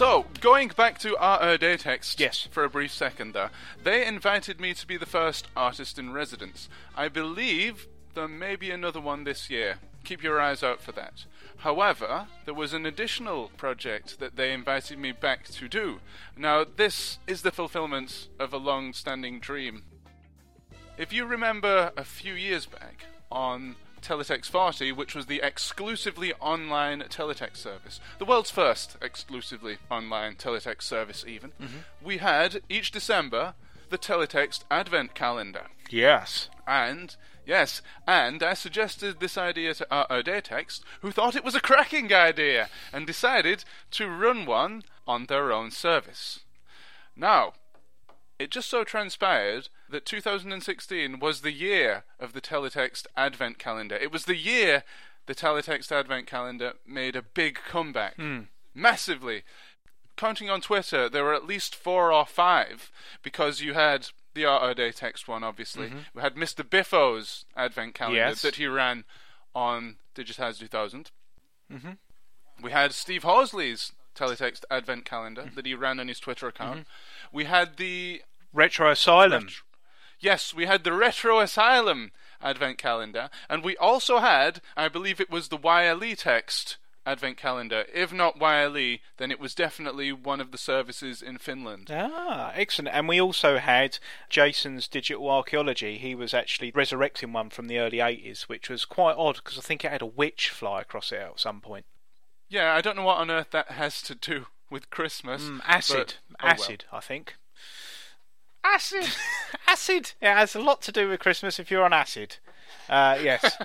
Speaker 2: So, going back to RO uh, Datext
Speaker 1: Yes.
Speaker 2: for a brief second there, they invited me to be the first artist in residence. I believe there may be another one this year. Keep your eyes out for that. However, there was an additional project that they invited me back to do. Now, this is the fulfillment of a long standing dream. If you remember a few years back on Teletext 40, which was the exclusively online teletext service, the world's first exclusively online teletext service, even, mm-hmm. we had each December the Teletext Advent Calendar.
Speaker 1: Yes.
Speaker 2: And, yes, and I suggested this idea to ARD Text, who thought it was a cracking idea, and decided to run one on their own service. Now, it just so transpired that 2016 was the year of the Teletext Advent Calendar. It was the year the Teletext Advent Calendar made a big comeback. Hmm. Massively. Counting on Twitter, there were at least four or five, because you had the ARD text one, obviously. Mm-hmm. We had Mr. Biffo's Advent Calendar
Speaker 1: Yes.
Speaker 2: that he ran on Digitiser 2000. Mm-hmm. We had Steve Horsley's Teletext Advent Calendar mm-hmm. that he ran on his Twitter account. We had the
Speaker 1: Retro Asylum.
Speaker 2: Yes, we had the Retro Asylum Advent Calendar, and we also had, I believe it was the YLE text Advent Calendar. If not YLE, then it was definitely one of the services in Finland.
Speaker 1: Ah, excellent. And we also had Jason's Digital Archaeology. He was actually resurrecting one from the early 80s, which was quite odd because I think it had a witch fly across it at some point.
Speaker 2: Yeah, I don't know what on earth that has to do with Christmas.
Speaker 1: Mm, acid.
Speaker 2: but- oh well.
Speaker 1: acid, I think.
Speaker 2: Acid!
Speaker 1: acid. It has a lot to do with Christmas if you're on acid. Uh, yes.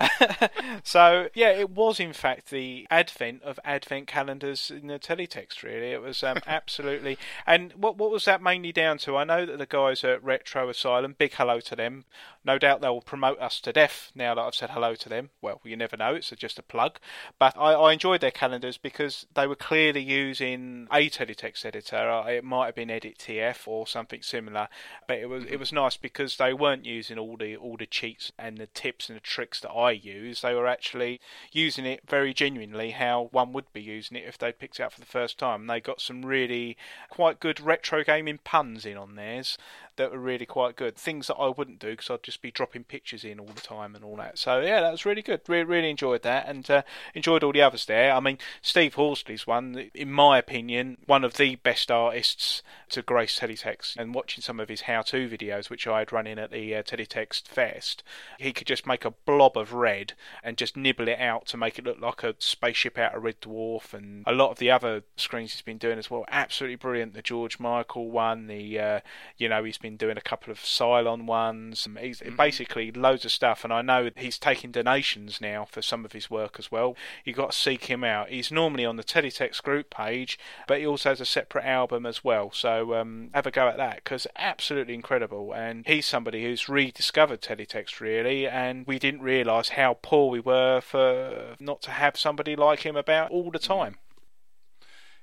Speaker 1: so yeah, it was in fact the advent of advent calendars in the teletext. Really, it was um, absolutely. And what what was that mainly down to? I know that the guys at Retro Asylum, big hello to them. No doubt they'll promote us to death now that I've said hello to them. Well, you never know. It's just a plug. But I, I enjoyed their calendars because they were clearly using a teletext editor. Uh, It might have been edit.tf or something similar, but it was it was nice because they weren't using all the all the cheats and the tips and the tricks that I use. They were actually using it very genuinely how one would be using it if they picked it up for the first time. They got some really quite good retro gaming puns in on theirs that were really quite good. Things that I wouldn't do because I'd just be dropping pictures in all the time and all that. So yeah, that was really good. Really, really enjoyed that and uh, enjoyed all the others there. I mean, Steve Horsley's one, in my opinion, one of the best artists to grace Teletext. And watching some of his how-to videos, which I had in at the uh, Teletext Fest, he could just make a blob of red and just nibble it out to make it look like a spaceship out of Red Dwarf. And a lot of the other screens he's been doing as well, absolutely brilliant. The George Michael one, the uh, you know he's been doing a couple of Cylon ones. Um, He's basically loads of stuff, and I know he's taking donations now for some of his work as well. You've got to seek him out. He's normally on the Teletext group page, but he also has a separate album as well. So um, have a go at that because absolutely incredible. And he's somebody who's rediscovered Teletext really, and we didn't realise how poor we were for not to have somebody like him about all the time.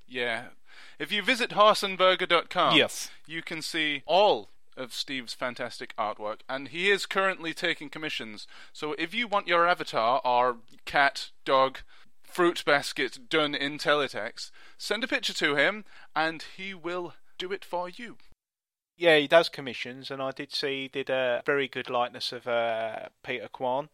Speaker 2: Yeah. If you visit horsenburger.com,
Speaker 1: Yes.
Speaker 2: you can see all of Steve's fantastic artwork, and he is currently taking commissions. So if you want your avatar or cat, dog, fruit basket done in teletext, send a picture to him, and he will do it for you.
Speaker 1: Yeah, he does commissions, and I did see he did a very good likeness of uh, Peter Kwan.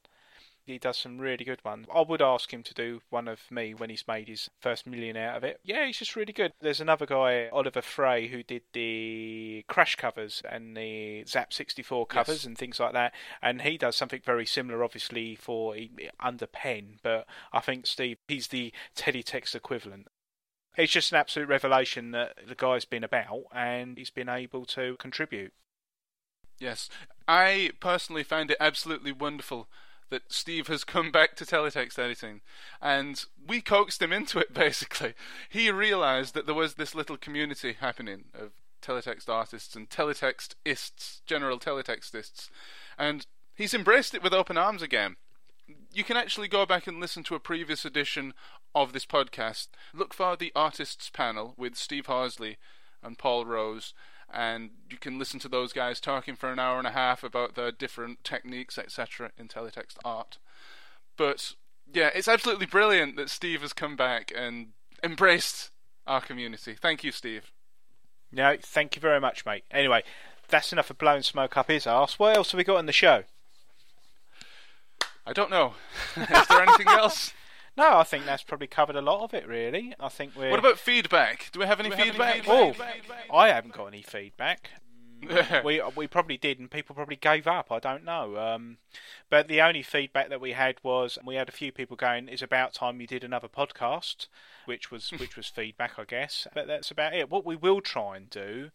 Speaker 1: He does some really good ones. I would ask him to do one of me when he's made his first million out of it. Yeah, he's just really good. There's another guy, Oliver Frey, who did the Crash covers and the Zzap!64 covers
Speaker 2: Yes.
Speaker 1: and things like that. And he does something very similar, obviously, for under pen. But I think Steve, he's the Teddy Text equivalent. It's just an absolute revelation that the guy's been about and he's been able to contribute.
Speaker 2: Yes. I personally found it absolutely wonderful that Steve has come back to teletext editing. And we coaxed him into it, basically. He realized that there was this little community happening of teletext artists and teletextists, general teletextists. And he's embraced it with open arms again. You can actually go back and listen to a previous edition of this podcast. Look for the artists panel with Steve Horsley and Paul Rose, and you can listen to those guys talking for an hour and a half about their different techniques, etc., in teletext art. But yeah, it's absolutely brilliant that Steve has come back and embraced our community. Thank you, Steve.
Speaker 1: No, thank you very much, mate. Anyway, that's enough of blowing smoke up his arse. What else have we got in the show?
Speaker 2: I don't know. Is there anything else?
Speaker 1: No, I think that's probably covered a lot of it, really. I think we're.
Speaker 2: What about feedback? Do we have any
Speaker 1: Do we have
Speaker 2: feedback?
Speaker 1: Oh, I haven't got any feedback. we we probably did, and people probably gave up. I don't know. Um, but the only feedback that we had was we had a few people going. It's about time you did another podcast, which was which was feedback, I guess. But that's about it. What we will try and do.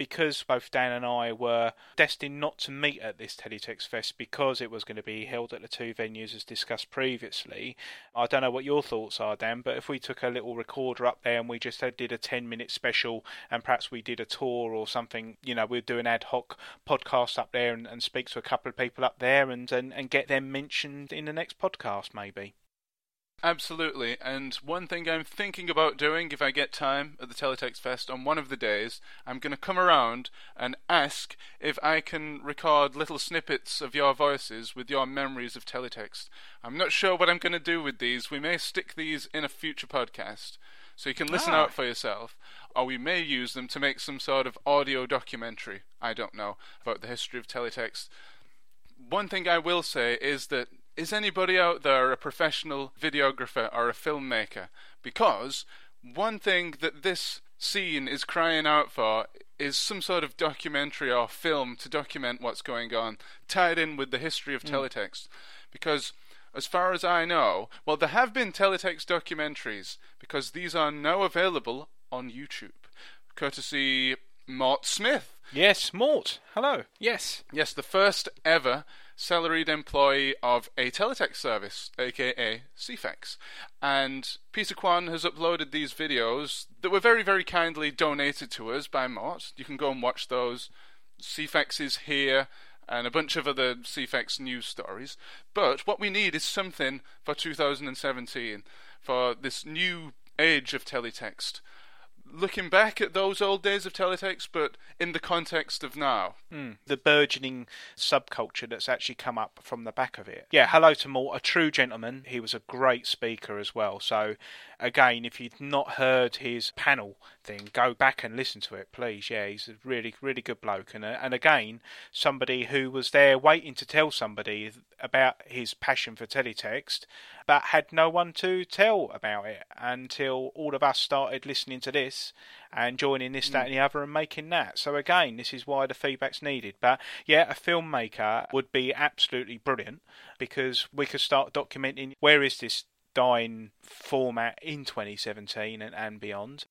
Speaker 1: Because both Dan and I were destined not to meet at this Teletext Fest because it was going to be held at the two venues as discussed previously. I don't know what your thoughts are, Dan, but if we took a little recorder up there and we just did a 10 minute special and perhaps we did a tour or something, you know, we'd do an ad hoc podcast up there and, and speak to a couple of people up there and, and, and get them mentioned in the next podcast, maybe.
Speaker 2: Absolutely. And one thing I'm thinking about doing if I get time at the Teletext Fest on one of the days, I'm going to come around and ask if I can record little snippets of your voices with your memories of Teletext. I'm not sure what I'm going to do with these. We may stick these in a future podcast. So you can listen
Speaker 1: Ah.
Speaker 2: out for yourself, or we may use them to make some sort of audio documentary, I don't know, about the history of teletext one thing I will say is that is anybody out there a professional videographer or a filmmaker? Because one thing that this scene is crying out for is some sort of documentary or film to document what's going on, tied in with the history of hmm. teletext. Because as far as I know, well, there have been teletext documentaries because these are now available on YouTube, courtesy Mort Smith.
Speaker 1: Yes, Mort. Hello. Yes.
Speaker 2: Yes, the first ever salaried employee of a teletext service, aka Ceefax. And Peter Kwan has uploaded these videos that were very, very kindly donated to us by Mort. You can go and watch those. Ceefax is here, and a bunch of other Ceefax news stories. But what we need is something for 2017, for this new age of teletext. Looking back at those old days of teletext, but in the context of now.
Speaker 1: the burgeoning subculture that's actually come up from the back of it. Yeah, hello to Mort, a true gentleman. He was a great speaker as well. So, again, if you've not heard his panel thing, go back and listen to it, please. Yeah, he's a really, really good bloke. And, uh, and again, somebody who was there waiting to tell somebody about his passion for teletext, but had no one to tell about it until all of us started listening to this and joining this, that, mm. and the other, and making that. So again, this is why the feedback's needed. But yeah, a filmmaker would be absolutely brilliant because we could start documenting where is this dying format in 2017 and, and beyond.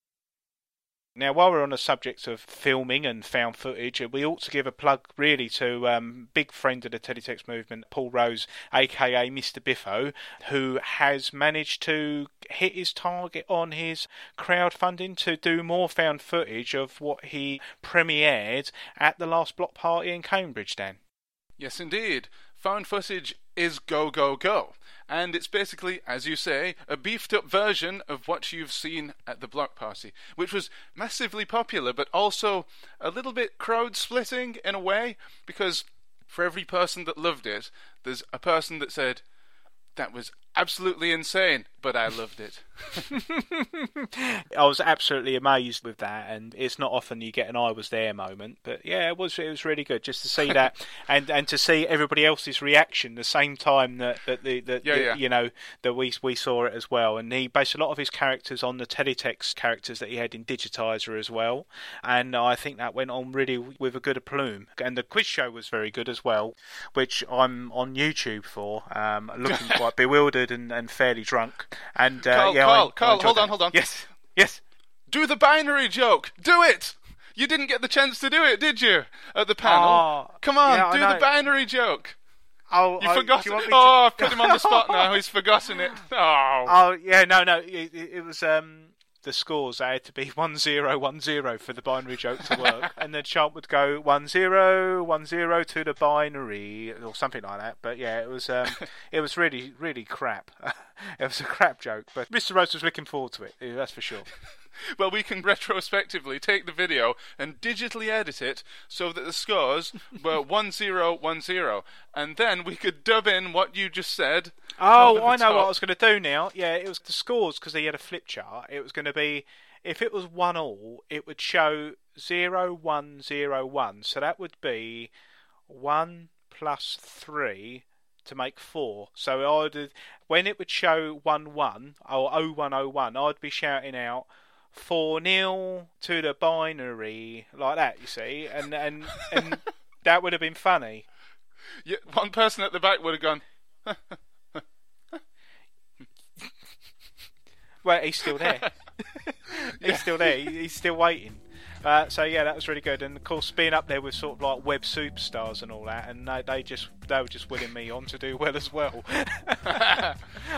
Speaker 1: Now, while we're on the subject of filming and found footage, we ought to give a plug really to um, big friend of the teletext movement, Paul Rose, aka Mr. Biffo, who has managed to hit his target on his crowdfunding to do more found footage of what he premiered at the last block party in Cambridge, Dan.
Speaker 2: Yes, indeed. Found footage is go, go, go. And it's basically, as you say, a beefed up version of what you've seen at the block party, which was massively popular, but also a little bit crowd splitting in a way, because for every person that loved it, there's a person that said, that was absolutely insane, but I loved it.
Speaker 1: I was absolutely amazed with that, and it's not often you get an "I was there" moment, but yeah, it was it was really good just to see that, and and to see everybody else's reaction the same time that that the that
Speaker 2: Yeah,
Speaker 1: the-
Speaker 2: yeah.
Speaker 1: you know that we we saw it as well, and he based a lot of his characters on the teletext characters that he had in Digitiser as well, and I think that went on really with a good aplomb, and the quiz show was very good as well, which I'm on YouTube for, um, looking quite bewildered and, and fairly drunk, and uh,
Speaker 2: Carl,
Speaker 1: yeah, I-
Speaker 2: Carl,
Speaker 1: I
Speaker 2: Carl,
Speaker 1: enjoyed
Speaker 2: hold
Speaker 1: that.
Speaker 2: on, hold on.
Speaker 1: Yes, yes.
Speaker 2: Do the binary joke! Do it! You didn't get the chance to do it, did you? At the panel?
Speaker 1: Oh,
Speaker 2: Come on,
Speaker 1: yeah,
Speaker 2: do the binary joke!
Speaker 1: Oh,
Speaker 2: You
Speaker 1: oh,
Speaker 2: forgot
Speaker 1: you
Speaker 2: Oh, I've put him on the spot now. He's forgotten it. Oh.
Speaker 1: Oh yeah, no, no. It, it it was um the scores. They had to be one zero one zero for the binary joke to work, and the chant would go one zero one zero to the binary or something like that. But yeah, it was um it was really really crap. it was a crap joke, but Mr. Rose was looking forward to it. That's for sure.
Speaker 2: Well, we can retrospectively take the video and digitally edit it so that the scores were 1010, and then we could dub in what you just said.
Speaker 1: Oh, I know what. I was going to do now. Yeah, it was the scores because he had a flip chart. It was going to be if it was one all, it would show zero one zero one. So that would be one plus three to make four. So I'd when it would show one one or oh one oh one, I'd be shouting out. Four nil to the binary like that, you see, and and and that would have been funny.
Speaker 2: Yeah, one person at the back would have gone,
Speaker 1: Well, he's still there. he's still there. He's still waiting. Uh, so yeah, that was really good. And of course, being up there with sort of like web superstars and all that, and they, they just they were just willing me on to do well as well. I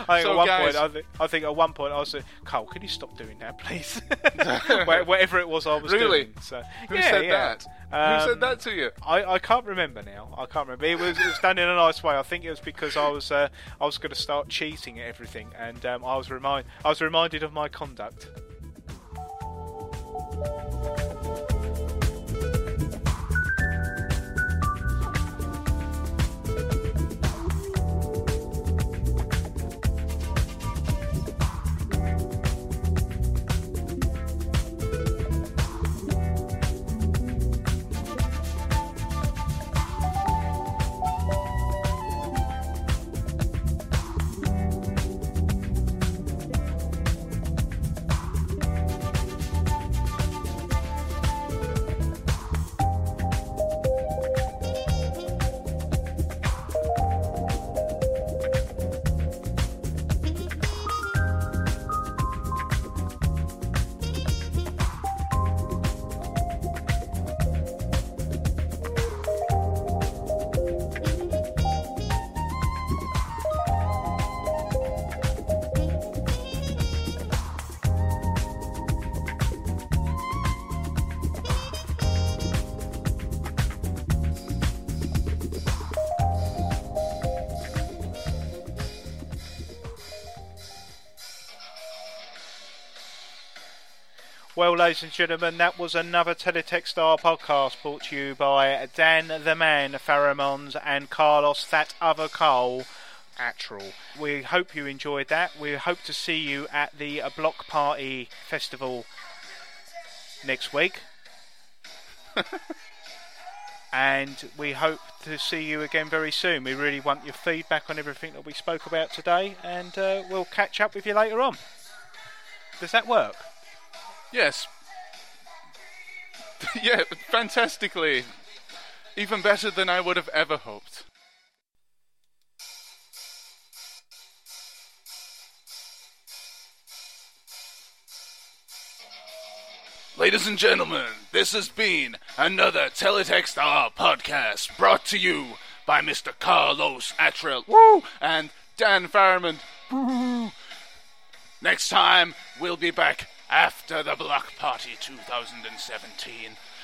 Speaker 1: think
Speaker 2: So,
Speaker 1: at one
Speaker 2: guys-
Speaker 1: point, I, th- I think at one point I was like, Cole, can you stop doing that, please? Whatever it was I was
Speaker 2: Really?
Speaker 1: doing. So
Speaker 2: Who
Speaker 1: yeah,
Speaker 2: said
Speaker 1: yeah.
Speaker 2: that? Who
Speaker 1: Um,
Speaker 2: said that to you?
Speaker 1: I, I can't remember now. I can't remember. It was it was done in a nice way. I think it was because I was uh, I was going to start cheating at everything, and um, I was remind I was reminded of my conduct. Well, ladies and gentlemen, that was another Teletext Star podcast brought to you by Dan the Man Farrimonds and Carlos that other Carl Attrell. We hope you enjoyed that. We hope to see you at the Block Party Festival next week. and we hope to see you again very soon. We really want your feedback on everything that we spoke about today, and uh, we'll catch up with you later on. Does that work?
Speaker 2: Yes. yeah, fantastically. Even better than I would have ever hoped. Ladies and gentlemen, this has been another Teletext R podcast brought to you by Mr. Carlos Attrell woo, and Dan Farrimond. Next time, we'll be back after the Block Party 2017,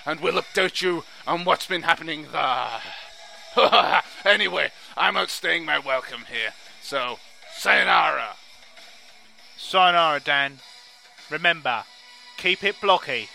Speaker 2: and we'll update you on what's been happening there. anyway, I'm outstaying my welcome here, so sayonara.
Speaker 1: Sayonara, Dan. Remember, keep it blocky.